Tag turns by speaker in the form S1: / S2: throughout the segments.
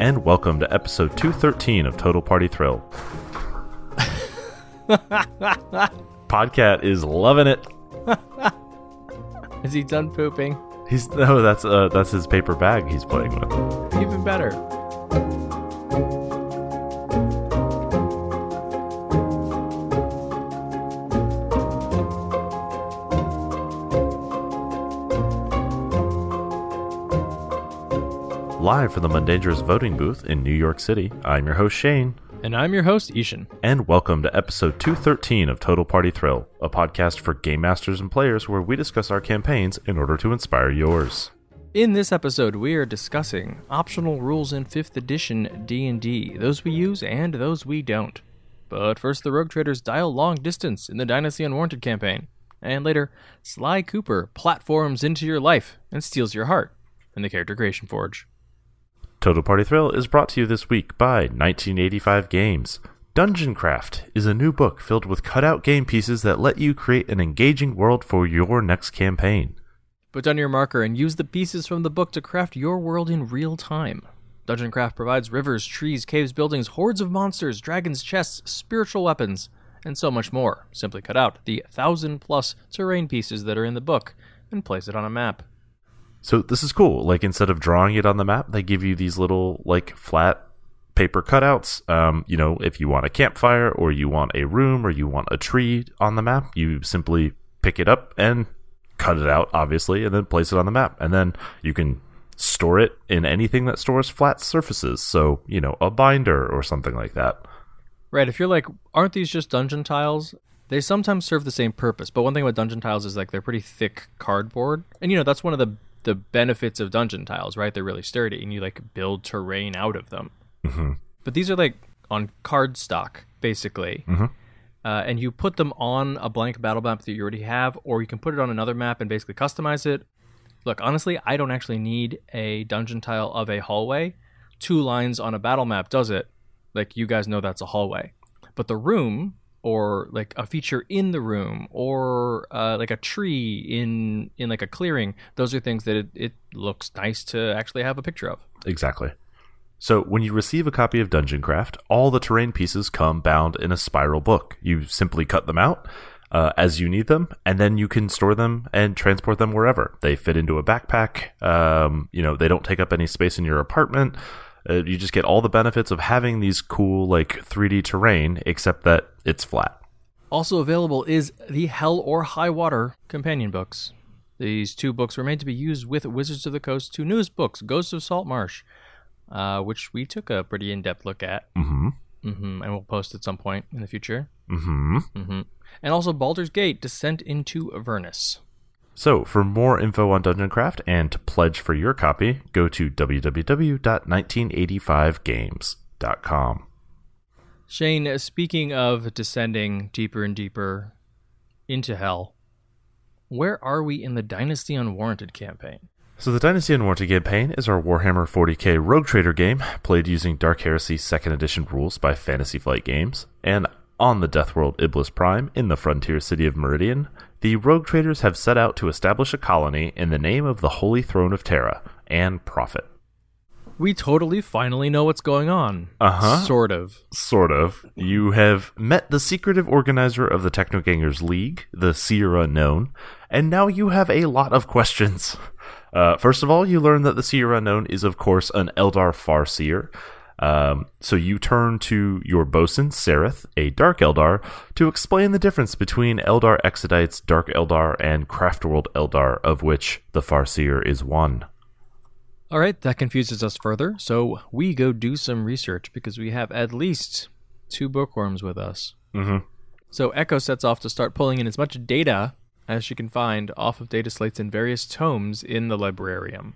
S1: and welcome to episode 213 of Total Party Thrill. Podcat is loving it.
S2: Is he done pooping?
S1: He's no, that's uh, that's his paper bag he's playing with.
S2: Even better.
S1: Live from the Mundangerous voting booth in New York City, I'm your host Shane,
S2: And I'm your host, I-Hsien.
S1: and welcome to episode 213 of Total Party Thrill, a podcast for game masters and players where we discuss our campaigns in order to inspire yours.
S2: In this episode, we are discussing optional rules in 5th edition D&D, those we use and those we don't. But first, the Rogue Traders dial long distance in the Dynasty Unwarranted campaign. And later, Sly Cooper platforms into your life and steals your heart in the Character Creation Forge.
S1: Total Party Thrill is brought to you this week by 1985 Games. Dungeon Craft is a new book filled with cutout game pieces that let you create an engaging world for your next campaign.
S2: Put down your marker and use the pieces from the book to craft your world in real time. Dungeon Craft provides rivers, trees, caves, buildings, hordes of monsters, dragons, chests, spiritual weapons, and so much more. Simply cut out the thousand plus terrain pieces that are in the book and place it on a map.
S1: So this is cool. Like instead of drawing it on the map, they give you these little like flat paper cutouts. Um, you know, if you want a campfire or you want a room or you want a tree on the map, you simply pick it up and cut it out, obviously, and then place it on the map. And then you can store it in anything that stores flat surfaces. So, you know, a binder or something like that.
S2: Right, if you're like, aren't these just dungeon tiles? They sometimes serve the same purpose, but one thing about dungeon tiles is like they're pretty thick cardboard. And you know, that's one of the the benefits of dungeon tiles, right? They're really sturdy and you like build terrain out of them.
S1: hmm
S2: But these are like on cardstock, basically.
S1: Mhm.
S2: Uh, and you put them on a blank battle map that you already have, or you can put it on another map and basically customize it. Look, honestly, I don't actually need a dungeon tile of a hallway. Two lines on a battle map does it. Like, you guys know that's a hallway. But the room, or like a feature in the room, or uh, like a tree in in like a clearing, those are things that it, it looks nice to actually have a picture of.
S1: Exactly. So, when you receive a copy of Dungeon Craft, all the terrain pieces come bound in a spiral book. You simply cut them out uh, as you need them, and then you can store them and transport them wherever. They fit into a backpack. Um, you know, they don't take up any space in your apartment. Uh, you just get all the benefits of having these cool, like 3D terrain, except that it's flat.
S2: Also available is the Hell or High Water companion books. These two books were made to be used with Wizards of the Coast's two newest books, Ghosts of Saltmarsh, uh, which we took a pretty in-depth look at,
S1: Mm
S2: hmm and we'll post at some point in the future.
S1: hmm. Mm hmm.
S2: hmm And also Baldur's Gate: Descent into Avernus.
S1: So, for more info on Dungeon Craft and to pledge for your copy, go to www.1985games.com.
S2: Shane, speaking of descending deeper and deeper into hell, where are we in the Dynasty Unwarranted campaign?
S1: So, the Dynasty Unwarranted campaign is our Warhammer 40k Rogue Trader game, played using Dark Heresy 2nd Edition rules by Fantasy Flight Games. And on the Death World Iblis Prime in the frontier city of Meridian, the Rogue Traders have set out to establish a colony in the name of the Holy Throne of Terra and profit.
S2: We totally finally know what's going on.
S1: Uh-huh.
S2: Sort of.
S1: Sort of. You have met the secretive organizer of the Technogangers League, the Seer Unknown, and now you have a lot of questions. Uh, first of all, you learn that the Seer Unknown is, of course, an Eldar Farseer. Um, so you turn to your bosun, Sereth, a Dark Eldar, to explain the difference between Eldar Exodites, Dark Eldar, and Craftworld Eldar, of which the Farseer is one.
S2: All right, that confuses us further, so we go do some research because we have at least two bookworms with us.
S1: Mm-hmm.
S2: So Echo sets off to start pulling in as much data as she can find off of data slates in various tomes in the librarium.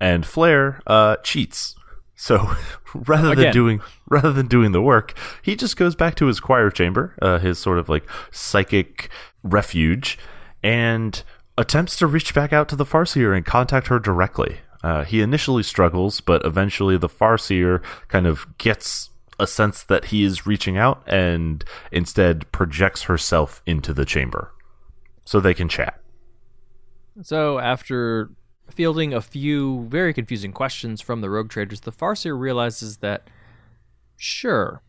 S1: and Flair uh, cheats. So rather than doing rather than doing the work, he just goes back to his choir chamber, uh, his sort of like psychic refuge, and attempts to reach back out to the Farseer and contact her directly. Uh, he initially struggles, but eventually the Farseer kind of gets a sense that he is reaching out and instead projects herself into the chamber so they can chat.
S2: So after fielding a few very confusing questions from the rogue traders, the Farseer realizes that, sure,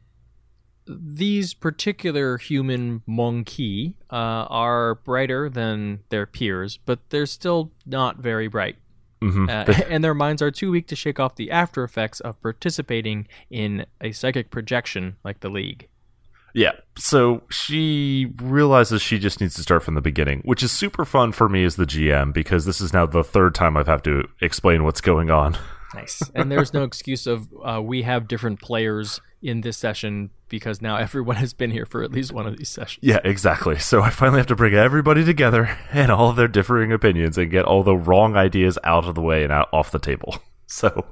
S2: these particular human monkey uh, are brighter than their peers, but they're still not very bright.
S1: hmm
S2: Uh, and their minds are too weak to shake off the after effects of participating in a psychic projection like the League.
S1: Yeah. So she realizes she just needs to start from the beginning, which is super fun for me as the GM because this is now the third time I've had to explain what's going on.
S2: Nice. and there's no excuse of uh, we have different players in this session because now everyone has been here for at least one of these sessions.
S1: Yeah, exactly. So I finally have to bring everybody together and all of their differing opinions and get all the wrong ideas out of the way and out off the table. So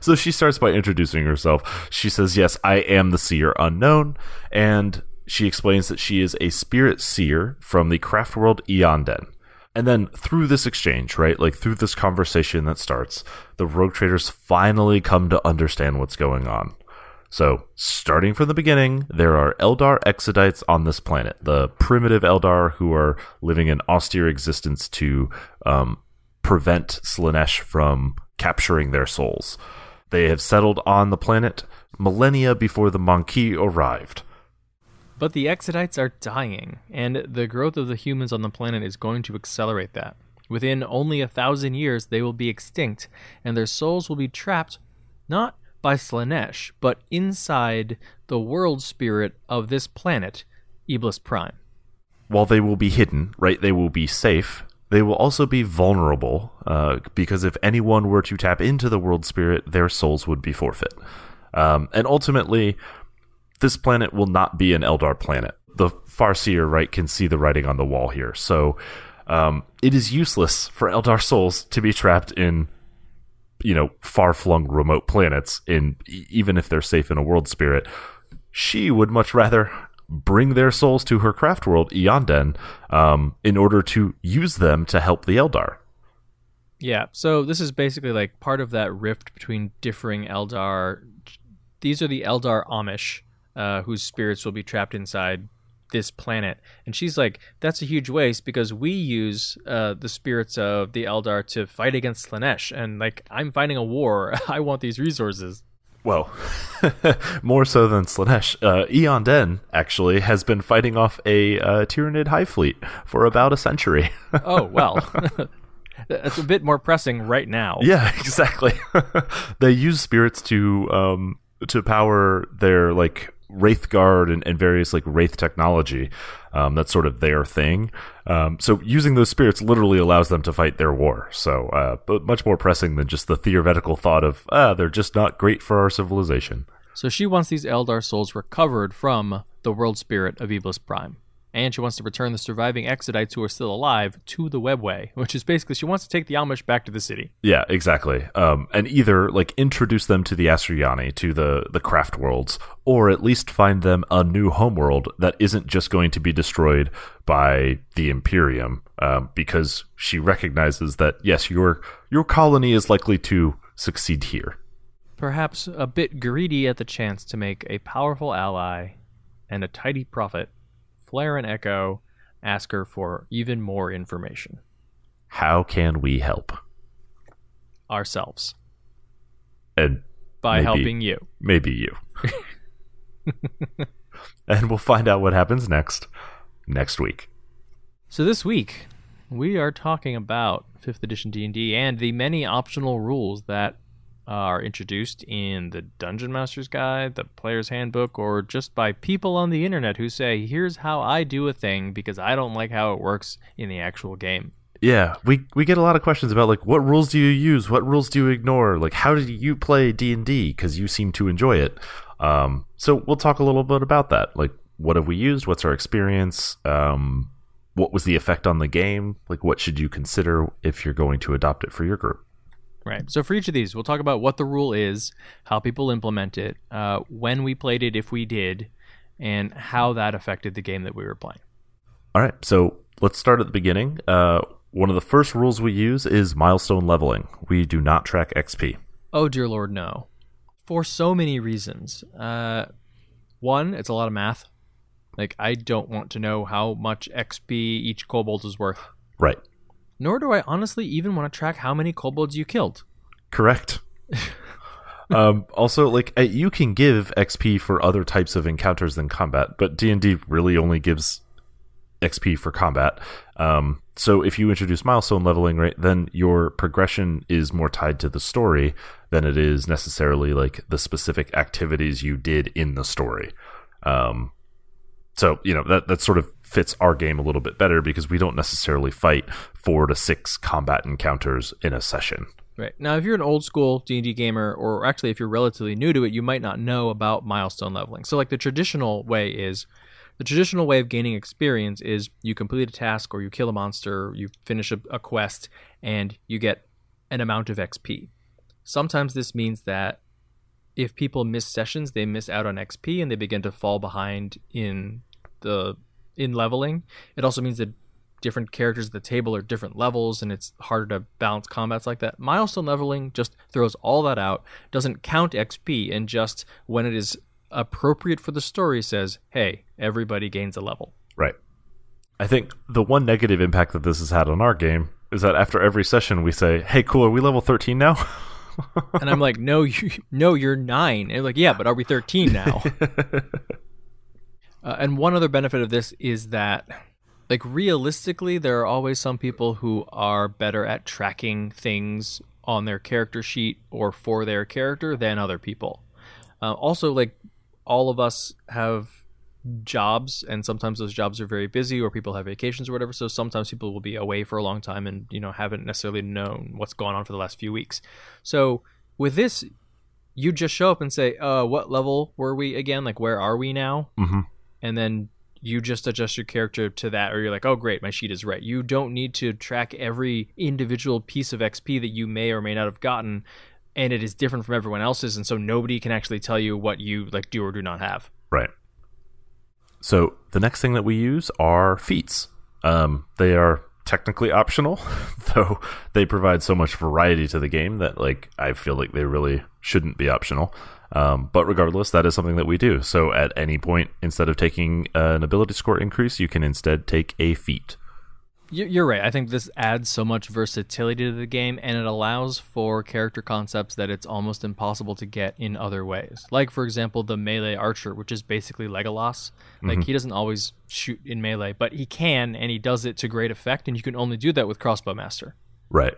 S1: so she starts by introducing herself. She says, "Yes, I am the seer unknown." And she explains that she is a spirit seer from the craft world Eonden. And then through this exchange, right, like through this conversation that starts, the rogue traders finally come to understand what's going on. So, starting from the beginning, there are Eldar Exodites on this planet, the primitive Eldar who are living an austere existence to um, prevent Slaanesh from capturing their souls. They have settled on the planet millennia before the Monkey arrived.
S2: But the Exodites are dying, and the growth of the humans on the planet is going to accelerate that. Within only a thousand years, they will be extinct, and their souls will be trapped not by Slaanesh, but inside the world spirit of this planet, Iblis Prime.
S1: While they will be hidden, right, they will be safe. They will also be vulnerable uh, because if anyone were to tap into the world spirit, their souls would be forfeit. Um, and ultimately, this planet will not be an Eldar planet. The Farseer, right, can see the writing on the wall here. So um, it is useless for Eldar souls to be trapped in, you know, far-flung remote planets. In even if they're safe in a world spirit, she would much rather bring their souls to her craft world, Eonden, um, in order to use them to help the Eldar.
S2: Yeah, so this is basically like part of that rift between differing Eldar. These are the Eldar Amish, uh, whose spirits will be trapped inside this planet. And she's like, that's a huge waste because we use uh, the spirits of the Eldar to fight against Slaanesh. And like, I'm fighting a war. I want these resources.
S1: Well, more so than Slaanesh, uh, Eon Den actually has been fighting off a uh, Tyranid Hive Fleet for about a century.
S2: Oh, well. That's a bit more pressing right now.
S1: yeah, exactly. they use spirits to um, to power their like Wraith Guard and, and various like Wraith technology. Um, that's sort of their thing. Um, so using those spirits literally allows them to fight their war. So, uh, but much more pressing than just the theoretical thought of ah, they're just not great for our civilization.
S2: So she wants these Eldar souls recovered from the world spirit of Iblis Prime. And she wants to return the surviving Exodites who are still alive to the Webway, which is basically she wants to take the Amish back to the city.
S1: Yeah, exactly. Um, and either like introduce them to the Asuryani, to the the craft worlds, or at least find them a new homeworld that isn't just going to be destroyed by the Imperium, um, because she recognizes that yes, your your colony is likely to succeed here.
S2: Perhaps a bit greedy at the chance to make a powerful ally and a tidy profit, Flare and Echo ask her for even more information.
S1: How can we help?
S2: Ourselves.
S1: And
S2: By
S1: Maybe.
S2: helping you.
S1: maybe you. and we'll find out what happens next next week.
S2: So this week, we are talking about 5th edition D&D and the many optional rules that are introduced in the Dungeon Master's Guide, the Player's Handbook, or just by people on the internet who say, here's how I do a thing because I don't like how it works in the actual game.
S1: Yeah, we we get a lot of questions about like what rules do you use, what rules do you ignore, like how did you play D and D because you seem to enjoy it. Um, so we'll talk a little bit about that. Like, what have we used? What's our experience? Um, what was the effect on the game? Like, what should you consider if you're going to adopt it for your group?
S2: Right. So for each of these, we'll talk about what the rule is, how people implement it, uh, when we played it, if we did, and how that affected the game that we were playing.
S1: All right, so let's start at the beginning. Uh, one of the first rules we use is milestone leveling. We do not track XP.
S2: Oh dear lord, no. For so many reasons. Uh, one, it's a lot of math. Like I don't want to know how much XP each kobold is worth.
S1: Right.
S2: Nor do I honestly even want to track how many kobolds you killed.
S1: Correct. um, also, like you can give XP for other types of encounters than combat, but D and D really only gives XP for combat. Um, so if you introduce milestone leveling, right, then your progression is more tied to the story than it is necessarily like the specific activities you did in the story. Um, so you know that that sort of fits our game a little bit better because we don't necessarily fight four to six combat encounters in a session.
S2: Right. Now, if you're an old school D&D gamer, or actually if you're relatively new to it, you might not know about milestone leveling. So, like the traditional way is, the traditional way of gaining experience is you complete a task or you kill a monster, you finish a, a quest, and you get an amount of XP. Sometimes this means that if people miss sessions, they miss out on XP and they begin to fall behind in the in leveling. It also means that different characters at the table are different levels and it's harder to balance combats like that. Milestone leveling just throws all that out, doesn't count XP, and just when it is appropriate for the story says, hey, everybody gains a level.
S1: Right. I think the one negative impact that this has had on our game is that after every session we say, "Hey, cool, are we level 13 now?"
S2: and I'm like, "No, you no, you're 9." And like, "Yeah, but are we 13 now?" uh, and one other benefit of this is that like realistically there are always some people who are better at tracking things on their character sheet or for their character than other people. Uh, also like all of us have jobs and sometimes those jobs are very busy or people have vacations or whatever so sometimes people will be away for a long time and you know haven't necessarily known what's going on for the last few weeks. So with this you just show up and say uh what level were we again? Like where are we now?
S1: Mm-hmm.
S2: And then you just adjust your character to that or you're like oh great my sheet is right you don't need to track every individual piece of xp that you may or may not have gotten and it is different from everyone else's and so nobody can actually tell you what you like do or do not have
S1: Right. So the next thing that we use are feats. Um, they are technically optional, though they provide so much variety to the game that like I feel like they really shouldn't be optional. Um, but regardless, that is something that we do. So at any point, instead of taking uh, an ability score increase, you can instead take a feat.
S2: You- You're right. I think this adds so much versatility to the game, and it allows for character concepts that it's almost impossible to get in other ways. Like, for example, the melee archer, which is basically Legolas. Like, he doesn't always shoot in melee, but he can, and he does it to great effect, and you can only do that with Crossbow Master.
S1: Right.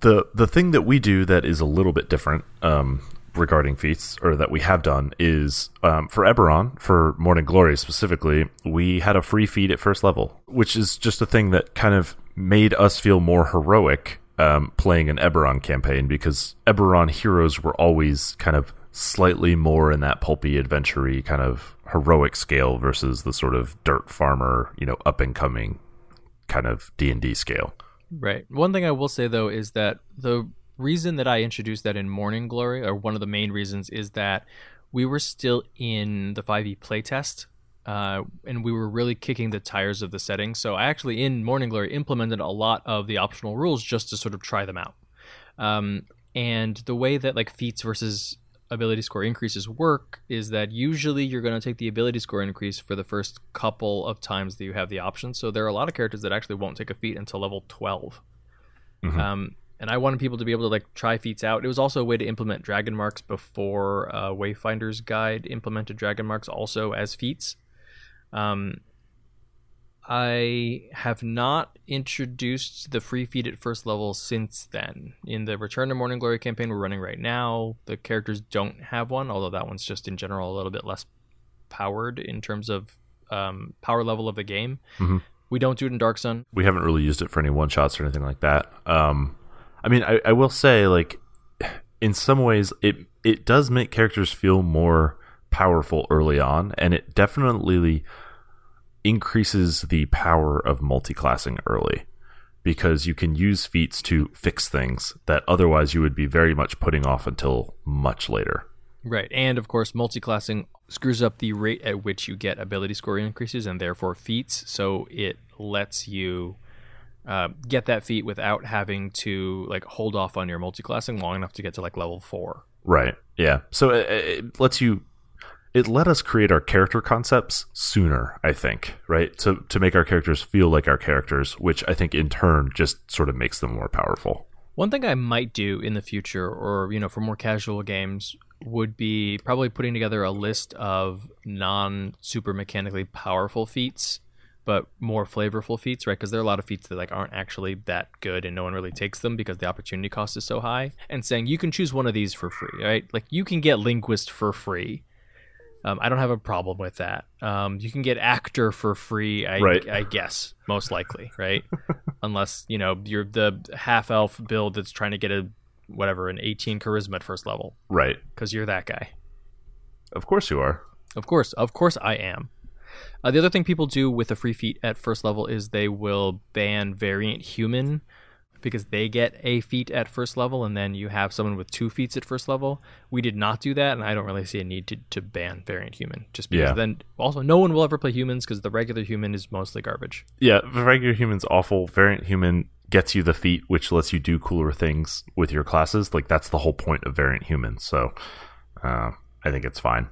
S1: The the thing that we do that is a little bit different um, regarding feats, or that we have done, is um, for Eberron, for Morning Glory specifically, we had a free feat at first level, which is just a thing that kind of made us feel more heroic um, playing an Eberron campaign because Eberron heroes were always kind of slightly more in that pulpy, adventure kind of heroic scale versus the sort of dirt farmer, you know, up and coming kind of D and D scale.
S2: Right. One thing I will say though is that the reason that I introduced that in Morning Glory, or one of the main reasons, is that we were still in the 5e playtest. Uh, and we were really kicking the tires of the setting. So I actually, in Morning Glory, implemented a lot of the optional rules just to sort of try them out. Um, and the way that like feats versus ability score increases work is that usually you're going to take the ability score increase for the first couple of times that you have the option. So there are a lot of characters that actually won't take a feat until level 12. Um, and I wanted people to be able to like try feats out. It was also a way to implement dragon marks before uh, Wayfinder's Guide implemented dragon marks also as feats. Um, I have not introduced the free feat at first level since then. In the Return to Morning Glory campaign we're running right now, the characters don't have one, although that one's just in general a little bit less powered in terms of um, power level of the game.
S1: Mhm.
S2: We don't do it in Dark Sun.
S1: we haven't really used it for any one shots or anything like that. Um, I mean, I, I will say, like, in some ways, it it does make characters feel more powerful early on, and it definitely increases the power of multiclassing early because you can use feats to fix things that otherwise you would be very much putting off until much later.
S2: Right. And of course, multiclassing screws up the rate at which you get ability score increases and therefore feats. So it lets you uh, get that feat without having to like hold off on your multiclassing long enough to get to like level four.
S1: Right. Yeah. So it, it lets you it let us create our character concepts sooner, I think, right? To to make our characters feel like our characters, which I think in turn just sort of makes them more powerful.
S2: One thing I might do in the future, or you know, for more casual games, would be probably putting together a list of non super mechanically powerful feats, but more flavorful feats, right? Because there are a lot of feats that like aren't actually that good, and no one really takes them because the opportunity cost is so high. And saying you can choose one of these for free, right? Like you can get linguist for free. Um, I don't have a problem with that. Um, you can get actor for free, I,
S1: Right.
S2: I guess, most likely, right? Unless you know you're the half elf build that's trying to get a whatever an 18 charisma at first level
S1: Right.
S2: because you're that guy.
S1: Of course you are.
S2: Of course, of course, I am. Uh, the other thing people do with a free feat at first level is they will ban variant human because they get a feat at first level, and then you have someone with two feats at first level. We did not do that, and I don't really see a need to, to ban variant human. Just because
S1: Yeah.
S2: then also no one will ever play humans because the regular human is mostly garbage.
S1: Yeah, the regular human's awful. Variant human gets you the feat, which lets you do cooler things with your classes. Like that's the whole point of variant human. So uh, I think it's fine.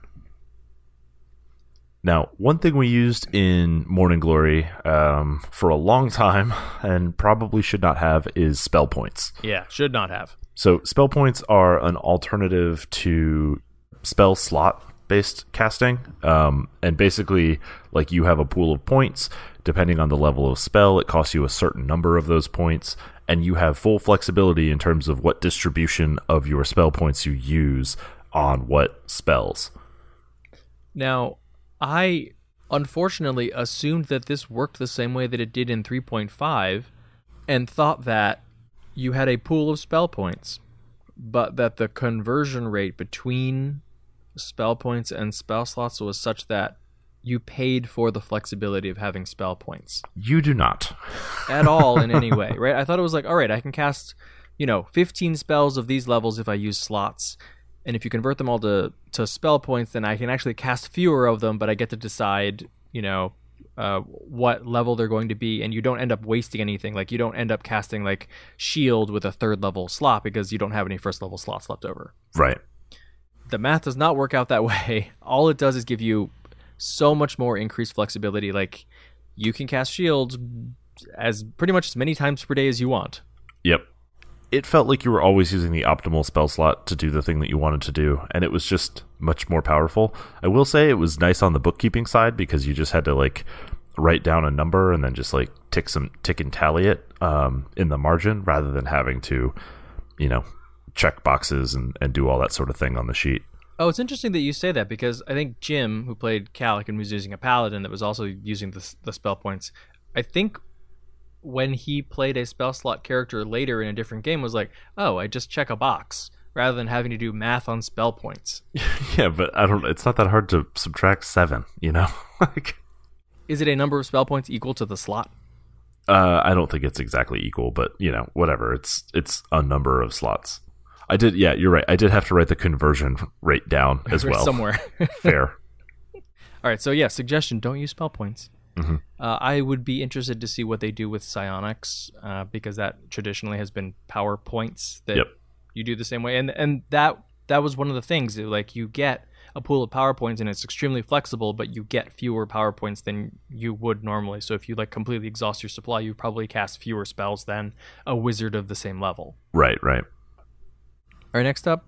S1: Now, one thing we used in Morning Glory um, for a long time and probably should not have is spell points.
S2: Yeah, should not have.
S1: So spell points are an alternative to spell slot based casting. Um, and basically, like you have a pool of points. Depending on the level of spell, it costs you a certain number of those points. And you have full flexibility in terms of what distribution of your spell points you use on what spells.
S2: Now, I unfortunately assumed that this worked the same way that it did in 3.5 and thought that you had a pool of spell points, but that the conversion rate between spell points and spell slots was such that you paid for the flexibility of having spell points
S1: You do not.
S2: at all in any way, right? I thought it was like, all right, I can cast, you know, 15 spells of these levels if I use slots. And if you convert them all to, to spell points, then I can actually cast fewer of them, but I get to decide, you know, uh, what level they're going to be. And you don't end up wasting anything. Like, you don't end up casting, like, shield with a third level slot because you don't have any first level slots left over
S1: Right.
S2: the math does not work out that way. All it does is give you so much more increased flexibility. Like you can cast shields as pretty much as many times per day as you want.
S1: Yep. It felt like you were always using the optimal spell slot to do the thing that you wanted to do, and it was just much more powerful. I will say it was nice on the bookkeeping side because you just had to like write down a number and then just like tick some tick and tally it um, in the margin rather than having to, you know, check boxes and, and do all that sort of thing on the sheet.
S2: Oh, it's interesting that you say that because I think Jim, who played Calic and was using a paladin that was also using the, the spell points, I think when he played a spell slot character later in a different game was like, oh, I just check a box rather than having to do math on spell points.
S1: yeah, but I don't. It's not that hard to subtract seven. You know, like
S2: Is it a number of spell points equal to the slot?
S1: Uh, I don't think it's exactly equal, but you know, whatever. It's it's a number of slots. I did, yeah, you're right. I did have to write the conversion rate down as well.
S2: Somewhere.
S1: Fair.
S2: All right, so yeah, suggestion: don't use spell points.
S1: Mhm.
S2: Uh, I would be interested to see what they do with psionics uh, because that traditionally has been power points that
S1: Yep.
S2: you do the same way, and and that that was one of the things. Like you get a pool of power points and it's extremely flexible, but you get fewer power points than you would normally. So if you like completely exhaust your supply, you probably cast fewer spells than a wizard of the same level.
S1: Right, right.
S2: All right, next up,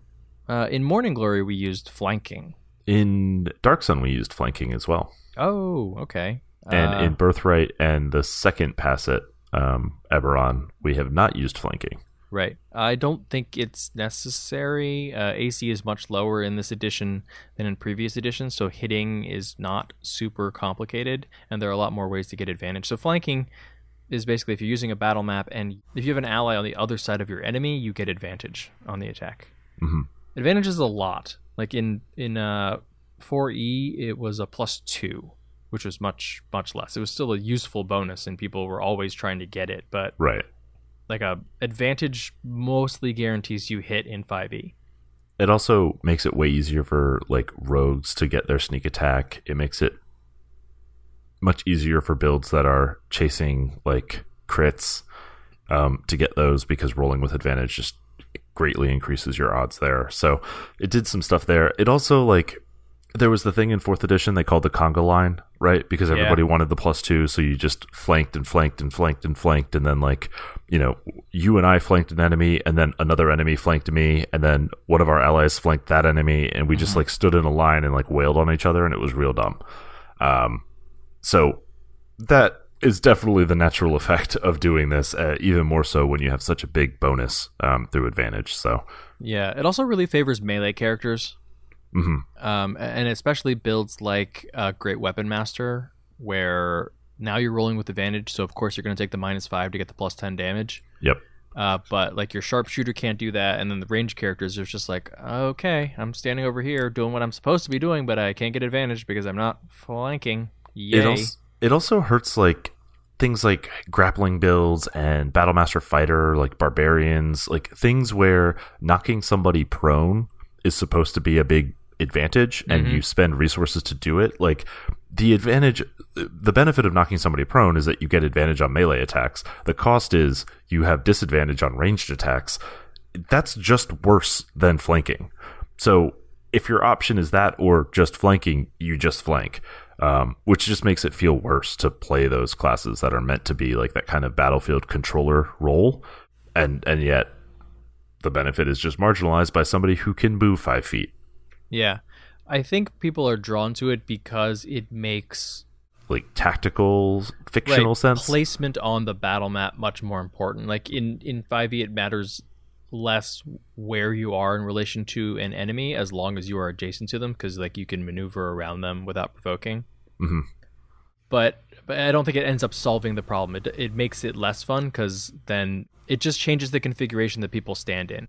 S2: uh, in Morning Glory we used flanking.
S1: In Dark Sun, we used flanking as well,
S2: Oh, okay.
S1: And
S2: Uh,
S1: in Birthright and the second pass it, um, Eberron, we have not used flanking.
S2: Right. I don't think it's necessary. Uh, AC is much lower in this edition than in previous editions, so hitting is not super complicated, and there are a lot more ways to get advantage. So flanking is basically if you're using a battle map and if you have an ally on the other side of your enemy, you get advantage on the attack.
S1: hmm
S2: Advantage is a lot. Like in in uh, 4E, it was a plus two, which was much much less. It was still a useful bonus, and people were always trying to get it, but
S1: Right.
S2: like a advantage mostly guarantees you hit in E. 5e.
S1: It also makes it way easier for like rogues to get their sneak attack. It makes it much easier for builds that are chasing like crits um, to get those because rolling with advantage just greatly increases your odds there. So it did some stuff there. It also like there was the thing in fourth edition they called the conga line, right? Because everybody wanted the plus two, so you just flanked and flanked and flanked and flanked, and then like you know, you and I flanked an enemy, and then another enemy flanked me, and then one of our allies flanked that enemy, and we just like stood in a line and like wailed on each other, and it was real dumb. Um, so that is definitely the natural effect of doing this, uh, even more so when you have such a big bonus um, through advantage. So
S2: Yeah, it also really favors melee characters,
S1: mhm.
S2: um, and especially builds like uh, Great Weapon Master, where now you're rolling with advantage. So of course you're going to take the minus five to get the plus ten damage.
S1: Yep.
S2: Uh, but like your sharpshooter can't do that, and then the range characters are just like, okay, I'm standing over here doing what I'm supposed to be doing, but I can't get advantage because I'm not flanking. Yay!
S1: It also, it also hurts like things like grappling builds and Battlemaster Fighter, like barbarians, like things where knocking somebody prone is supposed to be a big advantage and
S2: Mhm.
S1: you spend resources to do it. Like the advantage, the benefit of knocking somebody prone is that you get advantage on melee attacks. The cost is you have disadvantage on ranged attacks. That's just worse than flanking. So if your option is that or just flanking, you just flank, um, which just makes it feel worse to play those classes that are meant to be like that kind of battlefield controller role, and and yet the benefit is just marginalized by somebody who can move five feet.
S2: yeah, I think people are drawn to it because it makes
S1: Like tactical, fictional
S2: like,
S1: sense.
S2: placement on the battle map much more important. Like in in 5e it matters less where you are in relation to an enemy as long as you are adjacent to them because like you can maneuver around them without provoking.
S1: Mhm.
S2: But but I don't think it ends up solving the problem. It it makes it less fun because then it just changes the configuration that people stand in.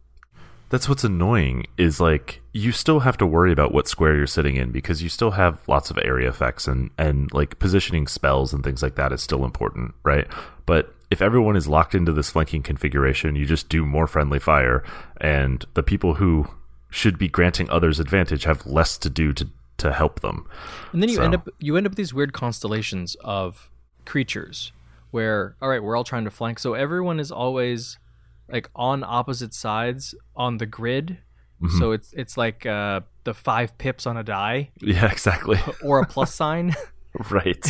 S1: That's what's annoying is like you still have to worry about what square you're sitting in because you still have lots of area effects and and like positioning spells and things like that is still important, right? But if everyone is locked into this flanking configuration, you just do more friendly fire and the people who should be granting others advantage have less to do to to help them.
S2: And then you
S1: So-
S2: end up you end up with these weird constellations of creatures where all right, we're all trying to flank. So everyone is always like on opposite sides on the grid.
S1: Mm-hmm.
S2: So it's it's like uh, the five pips on a die
S1: Yeah, exactly.
S2: or a plus sign.
S1: right.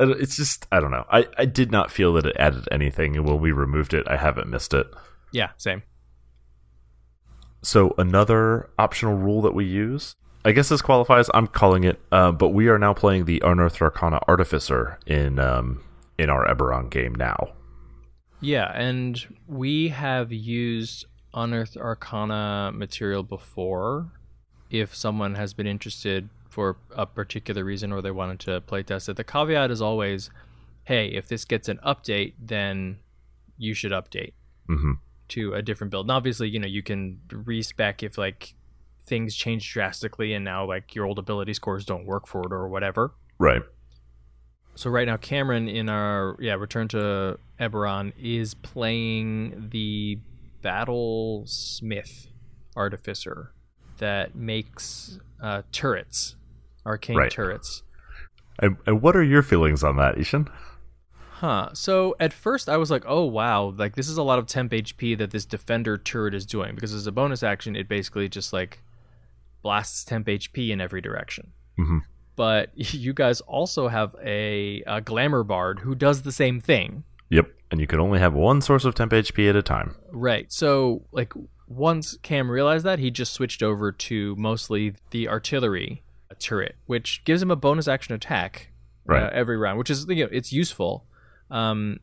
S1: It's just I don't know. I, I did not feel that it added anything and when we removed it, I haven't missed it.
S2: yeah, same.
S1: So another optional rule that we use, I guess this qualifies. I'm calling it, uh, but we are now playing the Unearthed Arcana Artificer in um, in our Eberron game now.
S2: Yeah, and we have used Unearthed Arcana material before. If someone has been interested for a particular reason or they wanted to playtest it, the caveat is always, hey, if this gets an update, then you should update
S1: hmm
S2: to a different build. And obviously, you know, you can respec if like things change drastically and now like your old ability scores don't work for it or whatever.
S1: Right.
S2: So right now, Cameron in our yeah return to Eberron is playing the battle smith artificer that makes uh, turrets, arcane
S1: Right.
S2: turrets.
S1: And, and what are your feelings on that, I-Hsien?
S2: Huh. So at first I was like, oh wow, like this is a lot of temp HP that this defender turret is doing because as a bonus action, it basically just like blasts temp HP in every direction.
S1: Mhm.
S2: But you guys also have a, a glamour bard who does the same thing.
S1: Yep. And you can only have one source of temp HP at a time.
S2: Right. So, like, once Cam realized that, he just switched over to mostly the artillery turret, which gives him a bonus action attack uh, every round, which is you know it's useful. Um,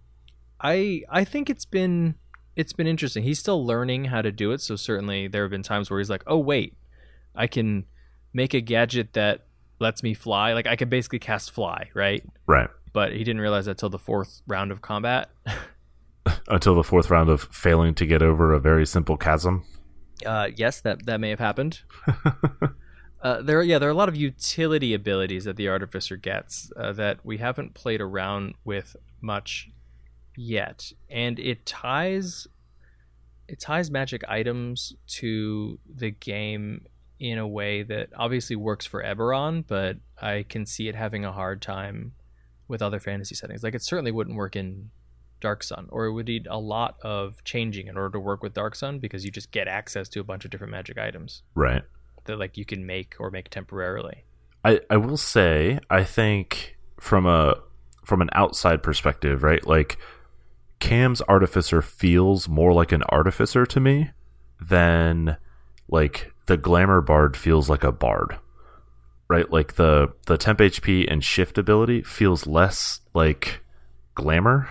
S2: I I think it's been it's been interesting. He's still learning how to do it, so certainly there have been times where he's like, "Oh wait, I can make a gadget that lets me fly. Like I can basically cast fly, right?"
S1: Right.
S2: But he didn't realize that till the fourth round of combat.
S1: Until the fourth round of failing to get over a very simple chasm.
S2: Uh, yes, that that may have happened. uh, there, yeah, there are a lot of utility abilities that the artificer gets uh, that we haven't played around with much yet, and it ties it ties magic items to the game in a way that obviously works for Eberron, but I can see it having a hard time with other fantasy settings. Like it certainly wouldn't work in Dark Sun, or it would need a lot of changing in order to work with Dark Sun because you just get access to a bunch of different magic items.
S1: Right.
S2: that like you can make or make temporarily.
S1: I, I will say I think from a from an outside perspective, right? Like Cam's artificer feels more like an artificer to me than like the glamour bard feels like a bard. Right? Like the the temp HP and shift ability feels less like glamour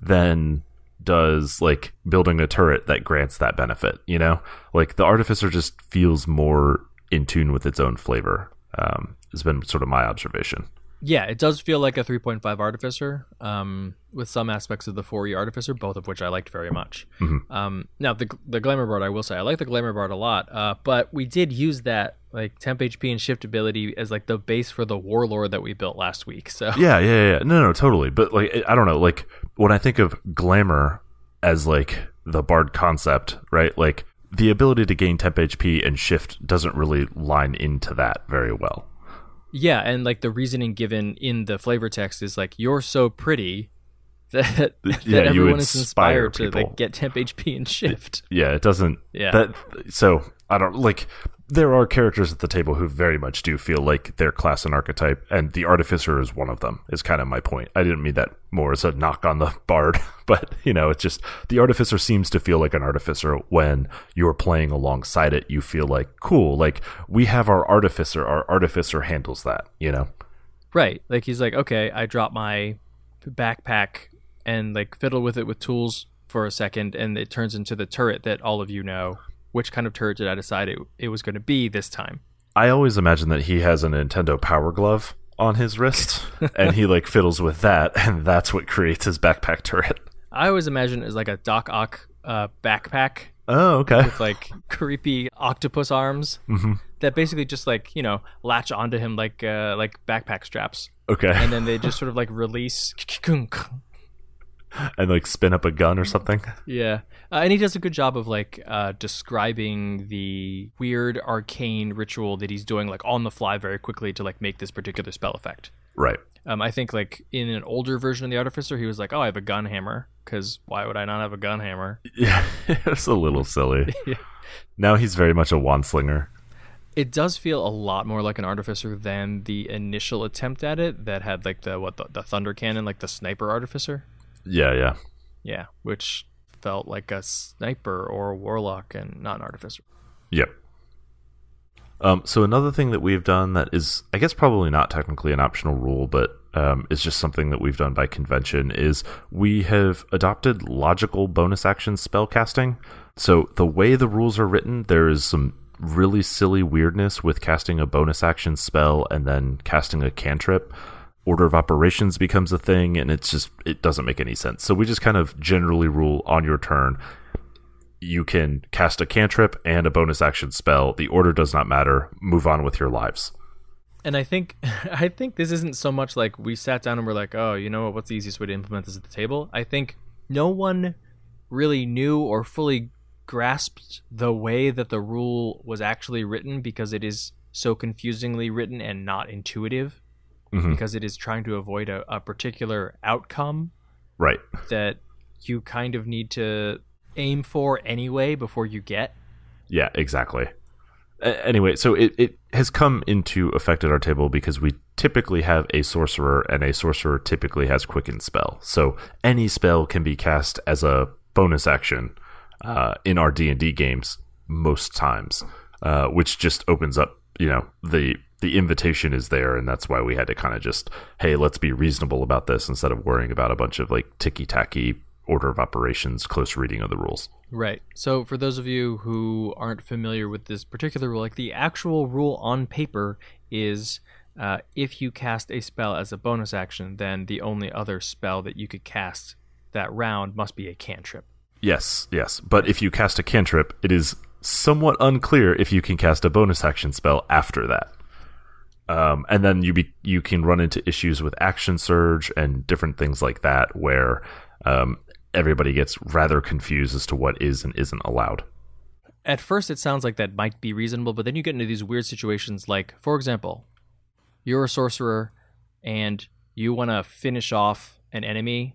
S1: than does like building a turret that grants that benefit, you know? Like the artificer just feels more in tune with its own flavor. Um, has been sort of my observation.
S2: Yeah, it does feel like a 3.5 Artificer, um, with some aspects of the 4E Artificer, both of which I liked very much.
S1: Mhm.
S2: Um, now, the the Glamour Bard, I will say, I like the Glamour Bard a lot, uh, but we did use that like temp HP and shift ability as like the base for the Warlord that we built last week. So
S1: Yeah, yeah, yeah. No, no, totally. But like, I don't know. Like when I think of glamour as like the bard concept, right? Like the ability to gain temp HP and shift doesn't really line into that very well.
S2: Yeah, and like the reasoning given in the flavor text is like you're so pretty that, that
S1: Yeah,
S2: everyone is
S1: inspire
S2: inspired to like get temp HP and shift.
S1: Yeah, it doesn't.
S2: Yeah.
S1: That so I don't like. There are characters at the table who very much do feel like their class and archetype, and the artificer is one of them. Is kind of my point. I didn't mean that more as a knock on the bard, but you know, it's just the artificer seems to feel like an artificer when you're playing alongside it. You feel like cool, like we have our artificer. Our artificer handles that. You know.
S2: Right. Like he's like, okay, I drop my backpack and like fiddle with it with tools for a second, and it turns into the turret that all of you know. Which kind of turret did I decide it, it was going to be this time?
S1: I always imagine that he has a Nintendo Power Glove on his wrist, and he like fiddles with that, and that's what creates his backpack turret.
S2: I always imagine it as like a Doc Ock uh, backpack
S1: Oh, okay.
S2: with like creepy octopus arms
S1: hmm
S2: that basically just like you know latch onto him like uh, like backpack straps,
S1: Okay.
S2: and then they just sort of like release.
S1: and like spin up a gun or something.
S2: Yeah, uh, and he does a good job of like uh, describing the weird arcane ritual that he's doing like on the fly very quickly to like make this particular spell effect.
S1: Right.
S2: Um, I think like in an older version of the Artificer, he was like, "Oh, I have a gun hammer," because why would I not have a gun hammer?
S1: Yeah, it's a little silly.
S2: Yeah.
S1: Now he's very much a wand slinger.
S2: It does feel a lot more like an Artificer than the initial attempt at it that had like the what the, the thunder cannon, like the sniper Artificer.
S1: Yeah, yeah.
S2: Yeah, which felt like a sniper or a warlock and not an Artificer.
S1: Yep. Um, so another thing that we've done that is, I guess, probably not technically an optional rule, but um, is just something that we've done by convention is we have adopted logical bonus action spell casting. So the way the rules are written, there is some really silly weirdness with casting a bonus action spell and then casting a cantrip. Order of operations becomes a thing, and it's just it doesn't make any sense. So we just kind of generally rule on your turn you can cast a cantrip and a bonus action spell. The order does not matter. Move on with your lives.
S2: And I think I think this isn't so much like we sat down and we're like, oh, you know what? What's the easiest way to implement this at the table? I think no one really knew or fully grasped the way that the rule was actually written because it is so confusingly written and not intuitive
S1: Mhm.
S2: because it is trying to avoid a, a particular outcome
S1: Right.
S2: that you kind of need to aim for anyway before you get.
S1: Yeah, exactly. Anyway, so it, it has come into effect at our table because we typically have a sorcerer, and a sorcerer typically has quicken spell. So any spell can be cast as a bonus action uh, in our D and D games most times, uh, which just opens up. You know the the invitation is there, and that's why we had to kind of just hey, let's be reasonable about this instead of worrying about a bunch of like ticky tacky order of operations, close reading of the rules.
S2: Right. So, for those of you who aren't familiar with this particular rule, like the actual rule on paper is uh, if you cast a spell as a bonus action, then the only other spell that you could cast that round must be a cantrip.
S1: Yes, yes. But if you cast a cantrip, it is somewhat unclear if you can cast a bonus action spell after that. Um, and then you be, you can run into issues with action surge and different things like that, where um, everybody gets rather confused as to what is and isn't allowed.
S2: At first, it sounds like that might be reasonable, but then you get into these weird situations like, for example, you're a sorcerer and you want to finish off an enemy,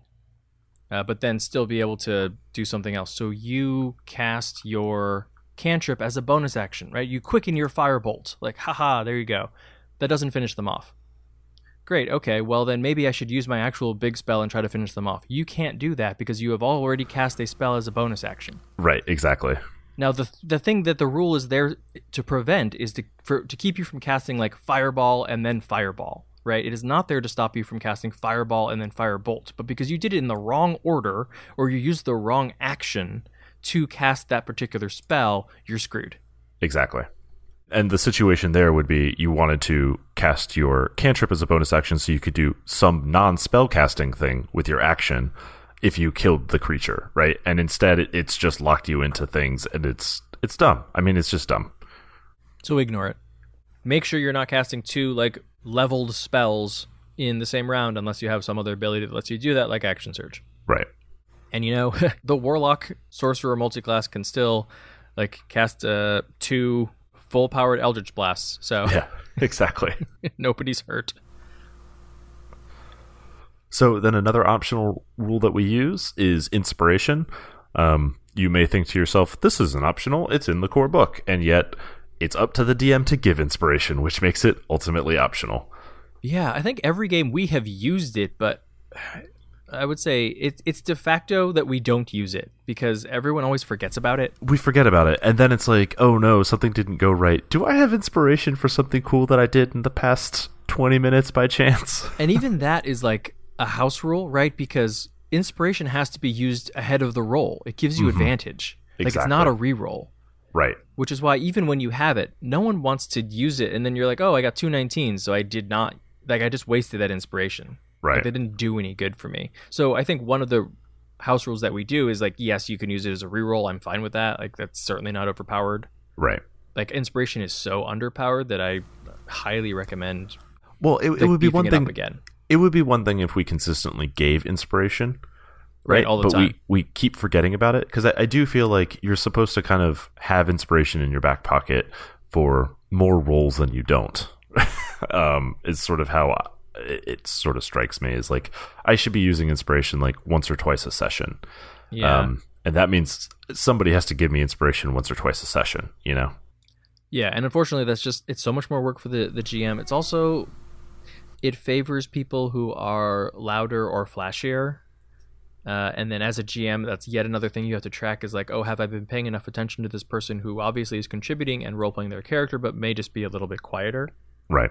S2: uh, but then still be able to do something else. So you cast your cantrip as a bonus action, right? You quicken your firebolt. Like, haha, there you go. That doesn't finish them off. Great, okay, well then maybe I should use my actual big spell and try to finish them off. You can't do that because you have already cast a spell as a bonus action.
S1: Right, exactly.
S2: Now the the thing that the rule is there to prevent is to for to keep you from casting like fireball and then fireball, right? It is not there to stop you from casting fireball and then firebolt, but because you did it in the wrong order or you used the wrong action to cast that particular spell, you're screwed.
S1: Exactly. And the situation there would be you wanted to cast your cantrip as a bonus action so you could do some non spell casting thing with your action if you killed the creature, right? And instead it, it's just locked you into things and it's it's dumb. I mean, it's just dumb.
S2: So ignore it. Make sure you're not casting two like leveled spells in the same round unless you have some other ability that lets you do that like action surge.
S1: Right.
S2: And you know, the warlock sorcerer multiclass can still like cast uh, two full powered eldritch blasts. So
S1: Yeah, exactly.
S2: nobody's hurt.
S1: So then another optional rule that we use is inspiration. Um, you may think to yourself, this isn't optional, it's in the core book. And yet it's up to the DM to give inspiration, which makes it ultimately optional.
S2: Yeah, I think every game we have used it, but I would say it, it's de facto that we don't use it because everyone always forgets about it.
S1: We forget about it. And then it's like, oh no, something didn't go right. Do I have inspiration for something cool that I did in the past 20 minutes by chance?
S2: And even that is like a house rule, right? Because inspiration has to be used ahead of the roll. It gives you mm-hmm. advantage. Like it's not a re-roll.
S1: right.
S2: Which is why even when you have it, no one wants to use it and then you're like, "Oh, I got two 19s, so I did not like I just wasted that inspiration."
S1: Right.
S2: Like, they didn't do any good for me. So I think one of the house rules that we do is like, yes, you can use it as a reroll. I'm fine with that. Like that's certainly not overpowered.
S1: Right.
S2: Like inspiration is so underpowered that I highly recommend
S1: Well, it, it would be one thing.
S2: again.
S1: It would be one thing if we consistently gave inspiration,
S2: Right,
S1: right?
S2: all the
S1: but
S2: time.
S1: we we keep forgetting about it because I, I do feel like you're supposed to kind of have inspiration in your back pocket for more roles than you don't. um, is sort of how I, it, it sort of strikes me. Is like I should be using inspiration like once or twice a session.
S2: Yeah.
S1: Um, and that means somebody has to give me inspiration once or twice a session. You know.
S2: Yeah, and unfortunately, that's just it's so much more work for the the GM. It's also it favors people who are louder or flashier. Uh, and then as a GM, that's yet another thing you have to track is like, oh, have I been paying enough attention to this person who obviously is contributing and role playing their character, but may just be a little bit quieter?
S1: Right.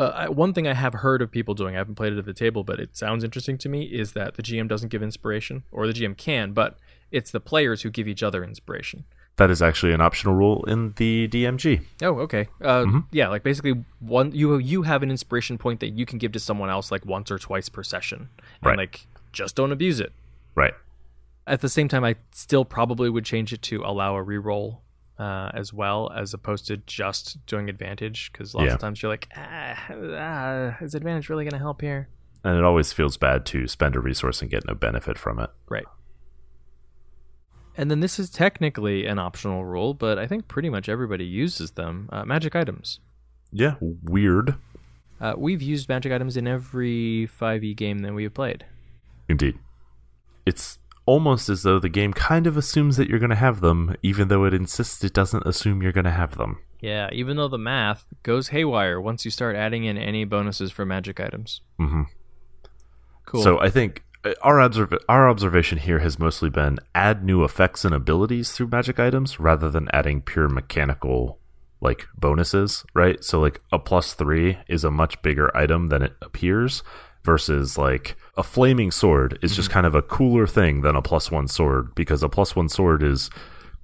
S2: Uh, one thing I have heard of people doing, I haven't played it at the table, but it sounds interesting to me, is that the GM doesn't give inspiration, or the GM can, but it's the players who give each other inspiration.
S1: That is actually an optional rule in the DMG.
S2: Oh, okay. Uh,
S1: Mm-hmm.
S2: Yeah, like basically one you you have an inspiration point that you can give to someone else like once or twice per session, and
S1: Right.
S2: like just don't abuse it.
S1: Right.
S2: At the same time, I still probably would change it to allow a reroll uh, as well, as opposed to just doing advantage, because lots
S1: Yeah.
S2: of times you're like, ah, ah, is advantage really going to help here?
S1: And it always feels bad to spend a resource and get no benefit from it.
S2: Right. And then this is technically an optional rule, but I think pretty much everybody uses them. Uh, magic items.
S1: Yeah, weird.
S2: Uh, we've used magic items in every 5e game that we have played.
S1: Indeed. It's almost as though the game kind of assumes that you're going to have them, even though it insists it doesn't assume you're going to have them.
S2: Yeah, even though the math goes haywire once you start adding in any bonuses for magic items.
S1: hmm
S2: Cool.
S1: So I think uh, our observ- our observation here has mostly been add new effects and abilities through magic items rather than adding pure mechanical like bonuses, right? So like a plus 3 is a much bigger item than it appears versus like a flaming sword is just mm-hmm. kind of a cooler thing than a plus 1 sword because a plus 1 sword is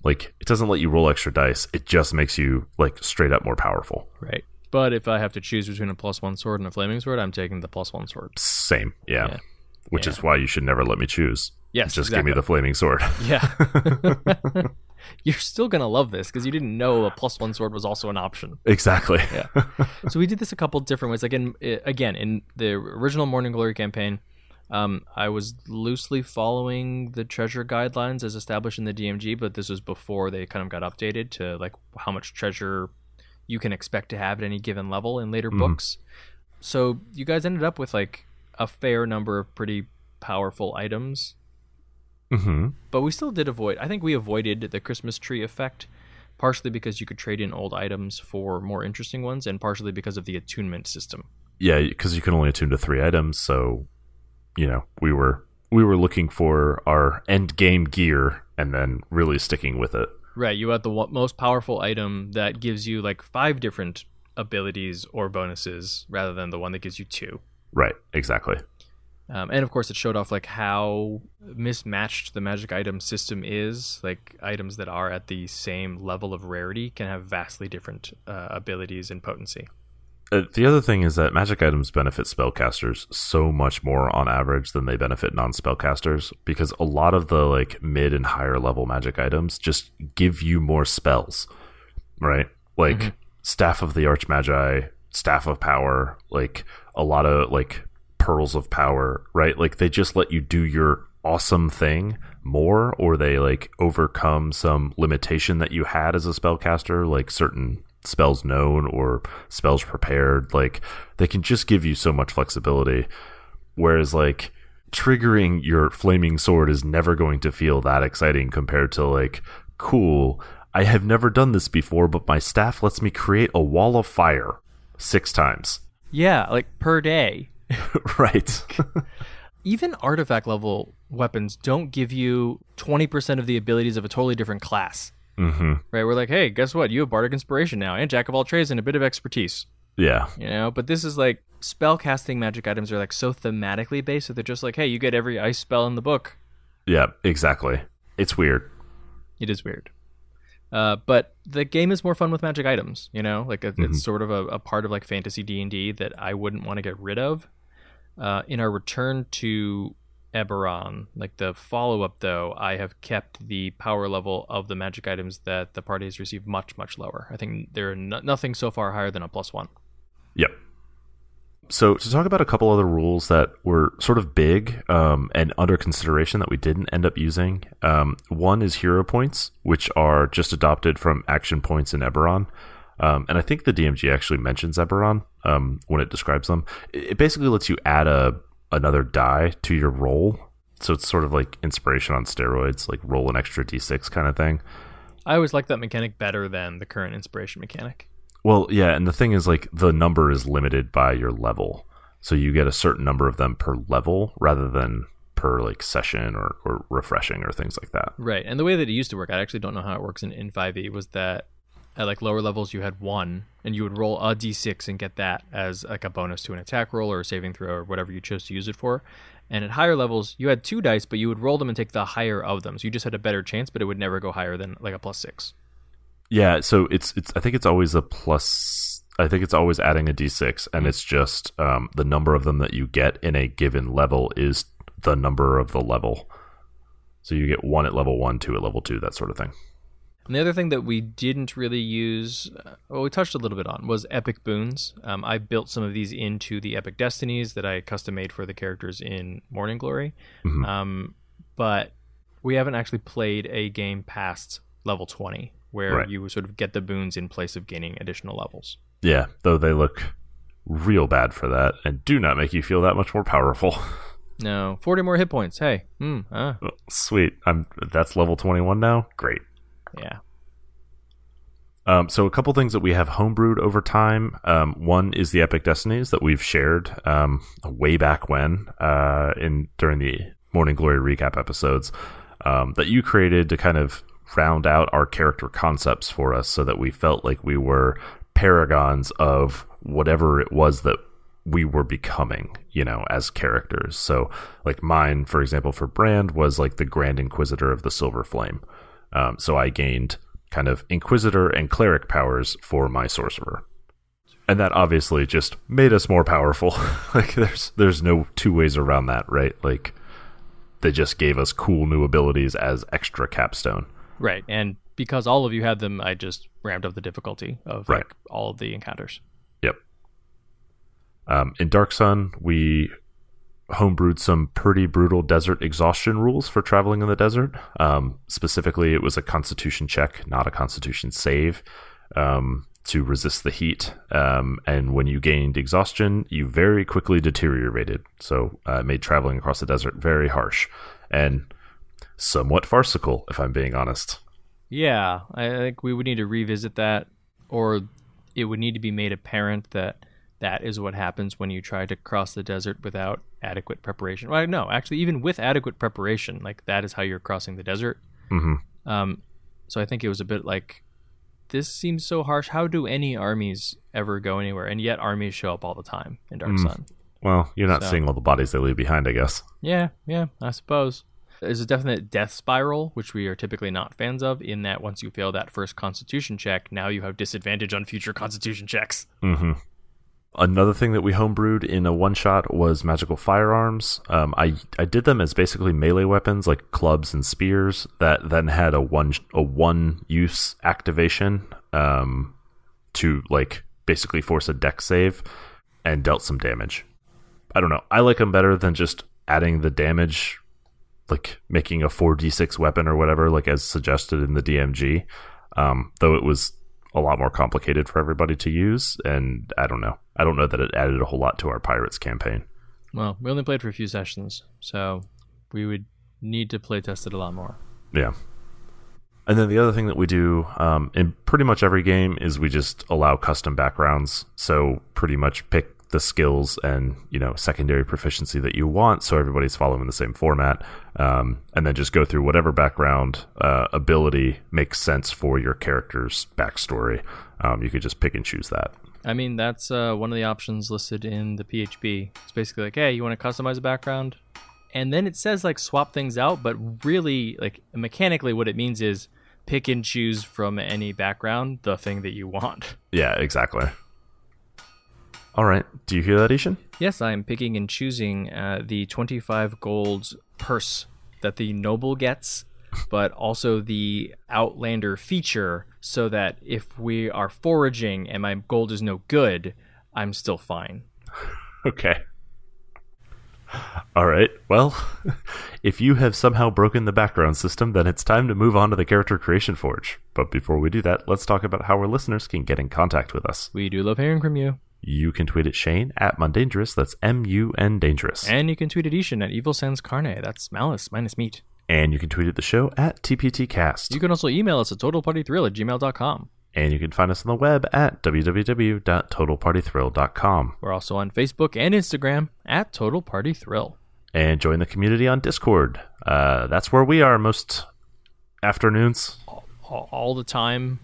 S1: like it doesn't let you roll extra dice. It just makes you like straight up more powerful.
S2: right. But if I have to choose between a plus one sword and a flaming sword, I'm taking the plus one sword.
S1: Same, yeah.
S2: Yeah.
S1: Which
S2: Yeah.
S1: is why you should never let me choose.
S2: Yes,
S1: just give me the flaming sword.
S2: Yeah. You're still going to love this because you didn't know a plus one sword was also an option.
S1: exactly.
S2: Yeah. so we did this a couple different ways. Again, i- eh, again in the original Morning Glory campaign, um, I was loosely following the treasure guidelines as established in the DMG, but this was before they kind of got updated to like how much treasure you can expect to have at any given level in later books. So you guys ended up with like a fair number of pretty powerful items.
S1: Mm-hmm.
S2: but we still did avoid. I think we avoided the Christmas tree effect, partially because you could trade in old items for more interesting ones, and partially because of the attunement system.
S1: Yeah, because you can only attune to three items, so you know we were we were looking for our end game gear and then really sticking with it.
S2: Right, you had the most powerful item that gives you like five different abilities or bonuses, rather than the one that gives you two.
S1: Right, exactly.
S2: Um, and of course, it showed off like how mismatched the magic item system is. Like items that are at the same level of rarity can have vastly different uh, abilities and potency.
S1: Uh, the other thing is that magic items benefit spellcasters so much more on average than they benefit non-spellcasters because a lot of the like mid and higher level magic items just give you more spells, right? Like
S2: Mhm.
S1: staff of the archmagi, staff of power, like a lot of like pearls of power, right? Like they just let you do your awesome thing more or they like overcome some limitation that you had as a spellcaster like certain spells known or spells prepared like they can just give you so much flexibility whereas like triggering your flaming sword is never going to feel that exciting compared to like cool i have never done this before but my staff lets me create a wall of fire six times
S2: Yeah, like per day.
S1: right
S2: Even artifact level weapons don't give you 20% of the abilities of a totally different class.
S1: Hmm
S2: Right? We're like, hey, guess what? You have Bardic Inspiration now, and Jack of all trades, and a bit of expertise.
S1: yeah
S2: You know, but this is like spellcasting magic items are like so thematically based that they're just like, hey, you get every ice spell in the book.
S1: yeah exactly it's weird
S2: It is weird. Uh, but the game is more fun with magic items. You know, like it-
S1: Mhm.
S2: it's sort of a, a part of like fantasy D and D that I wouldn't want to get rid of. Uh, in our return to Eberron, like the follow up though, I have kept the power level of the magic items that the party has received much much lower. I think there are no- nothing so far higher than a plus one.
S1: Yep. So to talk about a couple other rules that were sort of big um, and under consideration that we didn't end up using. Um, one is hero points, which are just adopted from action points in Eberron. Um, and I think the DMG actually mentions Eberron um, when it describes them. It it basically lets you add a another die to your roll. So it's sort of like inspiration on steroids, like roll an extra d6 kind of thing.
S2: I always like that mechanic better than the current inspiration mechanic.
S1: Well, yeah, and the thing is, like, the number is limited by your level. So you get a certain number of them per level rather than per, like, session or, or refreshing or things like that.
S2: Right. And the way that it used to work, I actually don't know how it works in, in 5e, was that at like lower levels you had one and you would roll a d6 and get that as like a bonus to an attack roll or a saving throw or whatever you chose to use it for. And at higher levels you had two dice, but you would roll them and take the higher of them. So you just had a better chance, but it would never go higher than like a plus six.
S1: Yeah, so it's, it's, I think it's always a plus, I think it's always adding a d6, and it's just um, the number of them that you get in a given level is the number of the level. So you get one at level one, two at level two, that sort of thing.
S2: And the other thing that we didn't really use, uh, well, we touched a little bit on, was epic boons. Um, I built some of these into the epic destinies that I custom made for the characters in Morning Glory.
S1: Mhm.
S2: Um, but we haven't actually played a game past level 20 where
S1: Right.
S2: you sort of get the boons in place of gaining additional levels.
S1: Yeah, though they look real bad for that and do not make you feel that much more powerful.
S2: No, 40 more hit points. Hey, hmm, ah,
S1: Sweet. I'm that's level 21 now. Great.
S2: Yeah.
S1: Um, so a couple things that we have homebrewed over time. Um, one is the Epic Destinies that we've shared um, way back when uh, in during the Morning Glory recap episodes um, that you created to kind of round out our character concepts for us, so that we felt like we were paragons of whatever it was that we were becoming, you know, as characters. So, like mine, for example, for Brand was like the Grand Inquisitor of the Silver Flame. Um, so I gained kind of Inquisitor and Cleric powers for my sorcerer, and that obviously just made us more powerful. like there's there's no two ways around that, right? Like they just gave us cool new abilities as extra capstone.
S2: Right. And because all of you had them, I just ramped up the difficulty of
S1: Right.
S2: like all of the encounters.
S1: Yep. Um, in Dark Sun, we homebrewed some pretty brutal desert exhaustion rules for traveling in the desert. Um, specifically, it was a Constitution check, not a Constitution save, um, to resist the heat. Um, and when you gained exhaustion, you very quickly deteriorated. So uh, made traveling across the desert very harsh. And somewhat farcical, if I'm being honest.
S2: Yeah, I think we would need to revisit that, or it would need to be made apparent that that is what happens when you try to cross the desert without adequate preparation. Well, no, actually, even with adequate preparation, like that is how you're crossing the desert.
S1: hmm
S2: Um, so I think it was a bit like, this seems so harsh. How do any armies ever go anywhere? And yet armies show up all the time in Dark
S1: Mm.
S2: Sun.
S1: Well, you're not
S2: So-
S1: seeing all the bodies they leave behind, I guess.
S2: Yeah, yeah, I suppose. There's a definite death spiral, which we are typically not fans of, in that once you fail that first constitution check, now you have disadvantage on future constitution checks.
S1: hmm Another thing that we homebrewed in a one shot was magical firearms. Um, I I did them as basically melee weapons like clubs and spears that then had a one a one use activation um, to like basically force a Dex save and dealt some damage. I don't know. I like them better than just adding the damage, like making a four d six weapon or whatever, like as suggested in the DMG. Um, though it was a lot more complicated for everybody to use, and I don't know. I don't know that it added a whole lot to our pirates campaign.
S2: Well, we only played for a few sessions, so we would need to play test it a lot more.
S1: Yeah. And then the other thing that we do um, in pretty much every game is we just allow custom backgrounds. So pretty much pick the skills and you know secondary proficiency that you want, so everybody's following the same format, um, and then just go through whatever background uh, ability makes sense for your character's backstory. Um, you could just pick and choose that.
S2: I mean, that's uh, one of the options listed in the PHB. It's basically like, hey, you want to customize a background? And then it says like swap things out, but really, like mechanically, what it means is pick and choose from any background the thing that you want.
S1: Yeah, exactly. All right. Do you hear that, I-Hsien?
S2: Yes, I am picking and choosing uh, the 25 gold purse that the noble gets, but also the Outlander feature, so that if we are foraging and my gold is no good, I'm still fine.
S1: Okay. All right. Well, if you have somehow broken the background system, then it's time to move on to the Character Creation Forge. But before we do that, let's talk about how our listeners can get in contact with us.
S2: We do love hearing from you.
S1: You can tweet at Shane at Mundangerous. That's M U N Dangerous.
S2: And you can tweet at I-Hsien at Evil Sans Carne. That's malice minus meat.
S1: And you can tweet at the show at TPTcast.
S2: You can also email us at totalpartythrill at gmail.com.
S1: and you can find us on the web at www.totalpartythrill.com.
S2: We're also on Facebook and Instagram at Total Party Thrill.
S1: And join the community on Discord. Uh, that's where we are most afternoons.
S2: All, all the time,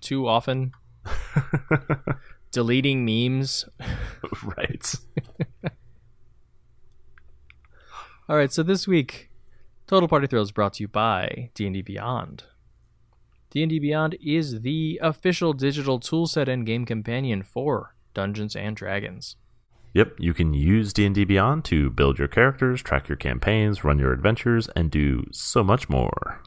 S2: too often. Deleting memes.
S1: right.
S2: All right, so this week, Total Party Thrill is brought to you by D&D Beyond. D&D Beyond is the official digital toolset and game companion for Dungeons and Dragons.
S1: Yep, you can use D&D Beyond to build your characters, track your campaigns, run your adventures, and do so much more.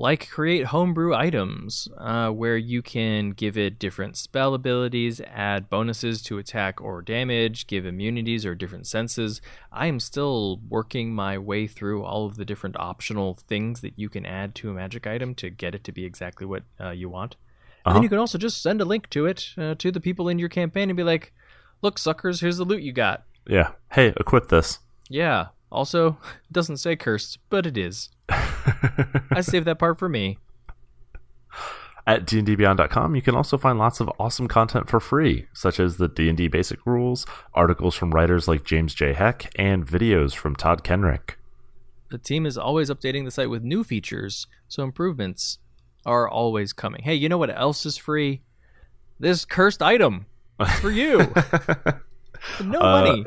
S2: Like create homebrew items uh, where you can give it different spell abilities add bonuses to attack or damage give immunities or different senses i am still working my way through all of the different optional things that you can add to a magic item to get it to be exactly what uh, you want and
S1: Uh-huh.
S2: then you can also just send a link to it uh, to the people in your campaign and be like look suckers here's the loot you got
S1: Yeah. Hey, equip this.
S2: yeah also it doesn't say cursed but it is i saved that part for me
S1: At dndbeyond.com, you can also find lots of awesome content for free, such as the D&D basic rules, articles from writers like James J. Haeck, and videos from Todd Kenreck.
S2: the team is always updating the site with new features, so improvements are always coming. Hey, you know what else is free? This cursed item for you. No
S1: Uh,
S2: money.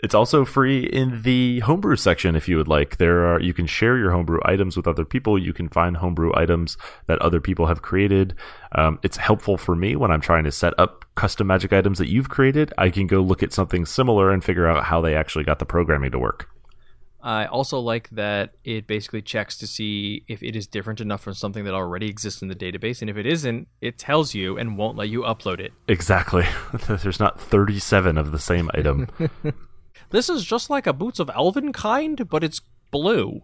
S1: It's also free in the homebrew section if you would like. There are you can share your homebrew items with other people. You can find homebrew items that other people have created. Um, it's helpful for me when I'm trying to set up custom magic items that you've created. I can go look at something similar and figure out how they actually got the programming to work.
S2: I also like that it basically checks to see if it is different enough from something that already exists in the database, and if it isn't, it tells you and won't let you upload it.
S1: Exactly. There's not 37 of the same item.
S2: This is just like a Boots of Elven kind, but it's blue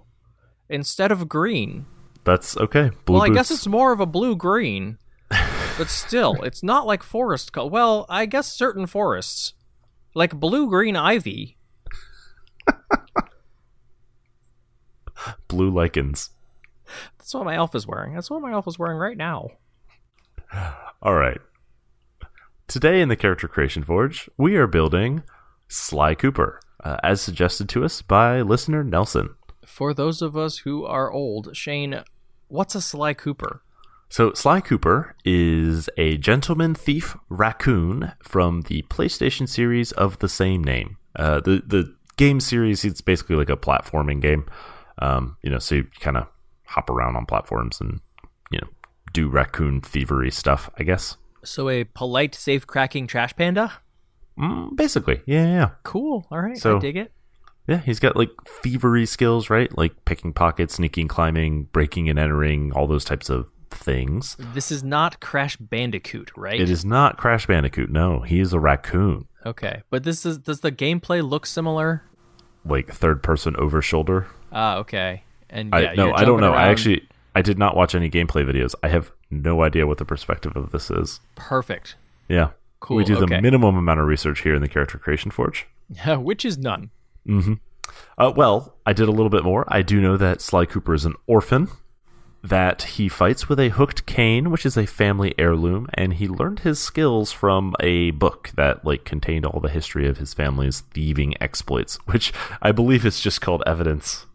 S2: instead of green.
S1: That's okay. Blue
S2: well, I
S1: boots.
S2: guess it's more of a blue green, but still, it's not like forest. Co- well, I guess certain forests, like blue green ivy.
S1: Blue lichens.
S2: That's what my elf is wearing. That's what my elf is wearing right now.
S1: All right. Today in the Character Creation Forge, we are building Sly Cooper, uh, as suggested to us by listener Nelson.
S2: For those of us who are old, Shane, what's a Sly Cooper?
S1: So, Sly Cooper is a gentleman thief raccoon from the PlayStation series of the same name. Uh, the the game series it's basically like a platforming game. Um, you know, so you kind of hop around on platforms and you know do raccoon thievery stuff. I guess.
S2: So a polite, safe cracking trash panda?
S1: Mm, basically, yeah, yeah,
S2: Cool. All right.
S1: So-
S2: I dig it.
S1: yeah. He's got like thievery skills, right? Like picking pockets, sneaking, climbing, breaking and entering, all those types of things.
S2: This is not Crash Bandicoot, right?
S1: It is not Crash Bandicoot. No, he is a raccoon,
S2: Okay. But this is does the gameplay look similar?
S1: like third person over shoulder.
S2: Ah, okay. And
S1: I
S2: yeah,
S1: no, I don't know. I actually I did not watch any gameplay videos. I have no idea what the perspective of this is.
S2: perfect.
S1: Yeah.
S2: Cool,
S1: We do the minimum amount of research here in the Character Creation Forge.
S2: Which is none.
S1: Uh, well, I did a little bit more. I do know that Sly Cooper is an orphan, that he fights with a hooked cane, which is a family heirloom, and he learned his skills from a book that like contained all the history of his family's thieving exploits, which I believe is just called evidence.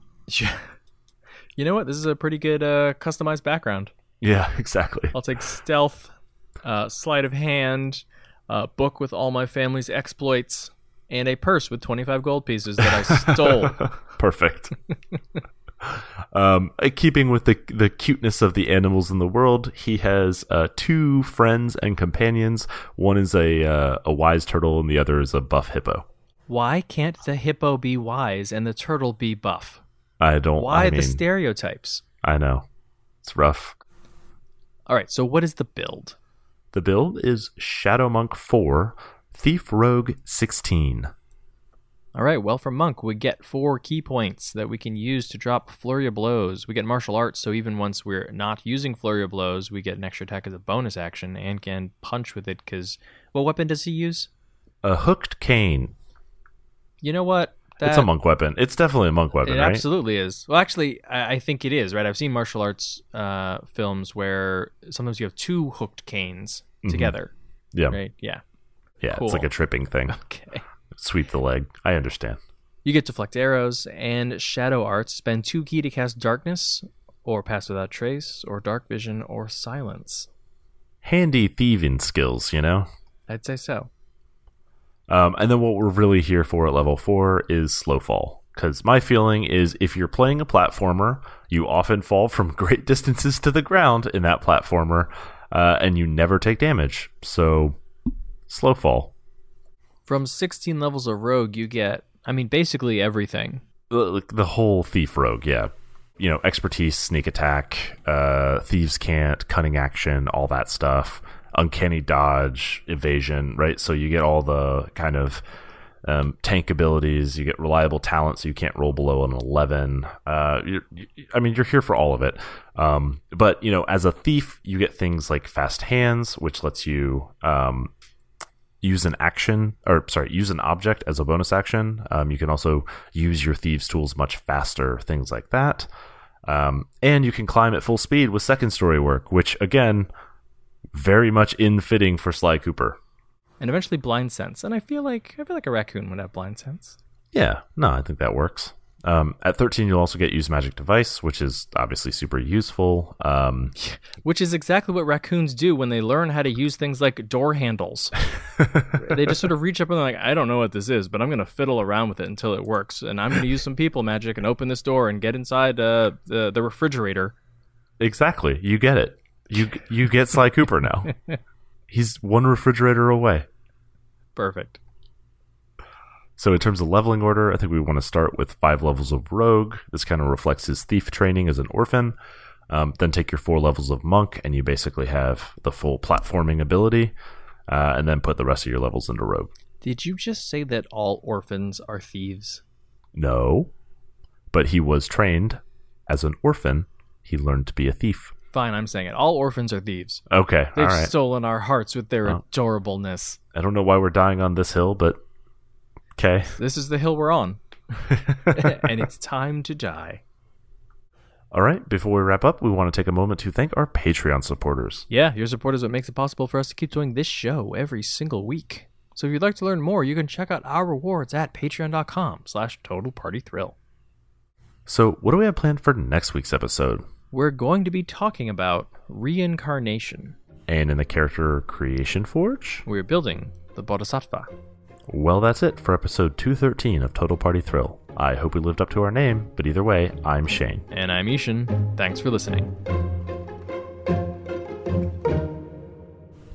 S2: You know what? This is a pretty good uh, customized background.
S1: Yeah, exactly.
S2: I'll take stealth, uh, sleight of hand, uh, book with all my family's exploits, and a purse with 25 gold pieces that I stole.
S1: Perfect. um, keeping with the the cuteness of the animals in the world, he has uh, two friends and companions. One is a uh, a wise turtle, and the other is a buff hippo.
S2: Why can't the hippo be wise and the turtle be buff?
S1: I don't.
S2: Why
S1: I
S2: the stereotypes?
S1: I know it's rough.
S2: All right, so what is the build?
S1: The build is Shadow Monk four, Thief Rogue sixteen.
S2: All right, well, for Monk, we get four ki points that we can use to drop Flurry of Blows. We get martial arts, so even once we're not using Flurry of Blows, we get an extra attack as a bonus action and can punch with it because what weapon does he use?
S1: A hooked cane.
S2: You know what?
S1: It's a monk weapon. It's definitely a monk weapon,
S2: It
S1: right?
S2: absolutely is. Well, actually, I, I think it is, right? I've seen martial arts uh, films where sometimes you have two hooked canes together,
S1: Yeah,
S2: right? Yeah.
S1: yeah.
S2: Cool.
S1: It's like a tripping thing.
S2: Okay.
S1: Sweep the leg. I understand.
S2: You get deflect arrows and shadow arts. Spend two ki to cast darkness, or pass without trace, or dark vision, or silence.
S1: Handy thieving skills, you know.
S2: I'd say so.
S1: Um, and then what we're really here for at level four is slow fall. Because my feeling is if you're playing a platformer, you often fall from great distances to the ground in that platformer, uh, and you never take damage. So, slow fall.
S2: From 16 levels of rogue, you get, I mean, basically everything.
S1: The, the whole thief rogue, yeah. You know, expertise, sneak attack, uh, thieves' cant, cunning action, all that stuff, uncanny dodge, evasion, right? So you get all the kind of um, tank abilities. You get reliable talent, so you can't roll below an eleven. Uh, you, I mean, you're here for all of it. Um, but you know, as a thief, you get things like fast hands, which lets you um, use an action, or sorry, use an object as a bonus action. Um, you can also use your thieves' tools much faster, things like that. Um, and you can climb at full speed with second story work, which again, very much in fitting for Sly Cooper.
S2: And eventually blind sense. And I feel like I feel like a raccoon would have blind sense.
S1: Yeah, no, I think that works. Um, at 13, you'll also get use magic device, which is obviously super useful. Um,
S2: Which is exactly what raccoons do when they learn how to use things like door handles. they just sort of reach up and they're like, I don't know what this is, but I'm going to fiddle around with it until it works. And I'm going to use some people magic and open this door and get inside uh, the, the refrigerator.
S1: exactly, you get it. You you get Sly Cooper now. He's one refrigerator away.
S2: Perfect.
S1: So, in terms of leveling order, I think we want to start with five levels of Rogue. This kind of reflects his thief training as an orphan. Um, then take your four levels of Monk, and you basically have the full platforming ability. Uh, and then put the rest of your levels into Rogue.
S2: Did you just say that all orphans are thieves?
S1: No, but he was trained as an orphan. He learned to be a thief.
S2: Fine, I'm saying it. All orphans are thieves.
S1: Okay,
S2: They've
S1: all right.
S2: stolen our hearts with their
S1: Oh.
S2: adorableness.
S1: I don't know why we're dying on this hill, but okay.
S2: This is the hill we're on. and it's time to die.
S1: All right, before we wrap up, we want to take a moment to thank our Patreon supporters.
S2: Yeah, your support is what makes it possible for us to keep doing this show every single week. So if you'd like to learn more, you can check out our rewards at patreon.com slash total party thrill.
S1: So, what do we have planned for next week's episode?
S2: We're going to be talking about reincarnation.
S1: And in the character creation forge?
S2: We're building the Bodhisattva.
S1: Well, that's it for episode 213 of Total Party Thrill. I hope we lived up to our name, but either way, I'm Shane.
S2: And I'm I-Hsien. Thanks for listening.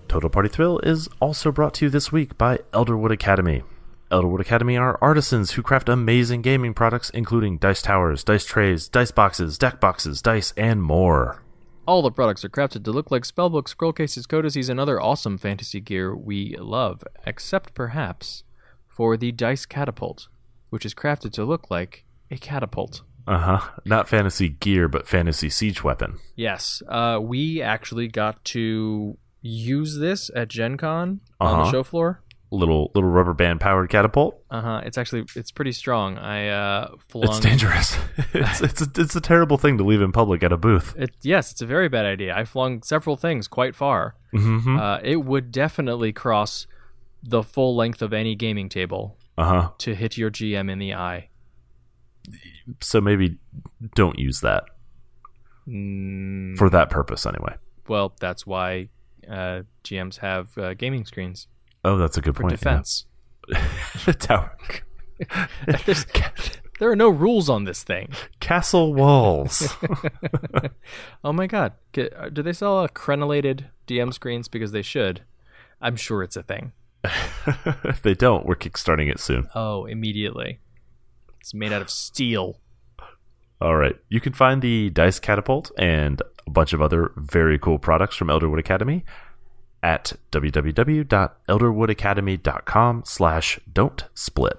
S1: Total Party Thrill is also brought to you this week by Elderwood Academy. Elderwood Academy are artisans who craft amazing gaming products, including dice towers, dice trays, dice boxes, deck boxes, dice, and more.
S2: All the products are crafted to look like spellbooks, scroll cases, codices, and other awesome fantasy gear we love, except perhaps for the Dice Catapult, which is crafted to look like a catapult.
S1: Uh huh. Not fantasy gear, but fantasy siege weapon.
S2: Yes, uh, we actually got to use this at Gen Con on the
S1: Uh-huh.
S2: show floor.
S1: Little little rubber band powered catapult.
S2: Uh huh. It's actually it's pretty strong. I uh, flung.
S1: It's dangerous. it's it's a, it's a terrible thing to leave in public at a booth.
S2: It, yes, it's a very bad idea. I flung several things quite far.
S1: Mm-hmm.
S2: Uh, it would definitely cross the full length of any gaming table
S1: Uh huh.
S2: to hit your GM in the eye.
S1: So maybe don't use that
S2: Mm,
S1: for that purpose anyway.
S2: well, that's why uh, GMs have uh, gaming screens
S1: Oh, that's a good
S2: for
S1: point.
S2: defense.
S1: Yeah. Tower.
S2: There are no rules on this thing.
S1: Castle walls.
S2: Oh my god. Do they sell a crenellated DM screens? Because they should. I'm sure it's a thing.
S1: if they don't, we're kickstarting it soon.
S2: Oh, immediately. It's made out of steel.
S1: All right. You can find the Dice Catapult and a bunch of other very cool products from Elderwood Academy at www.elderwoodacademy.com slash don't split.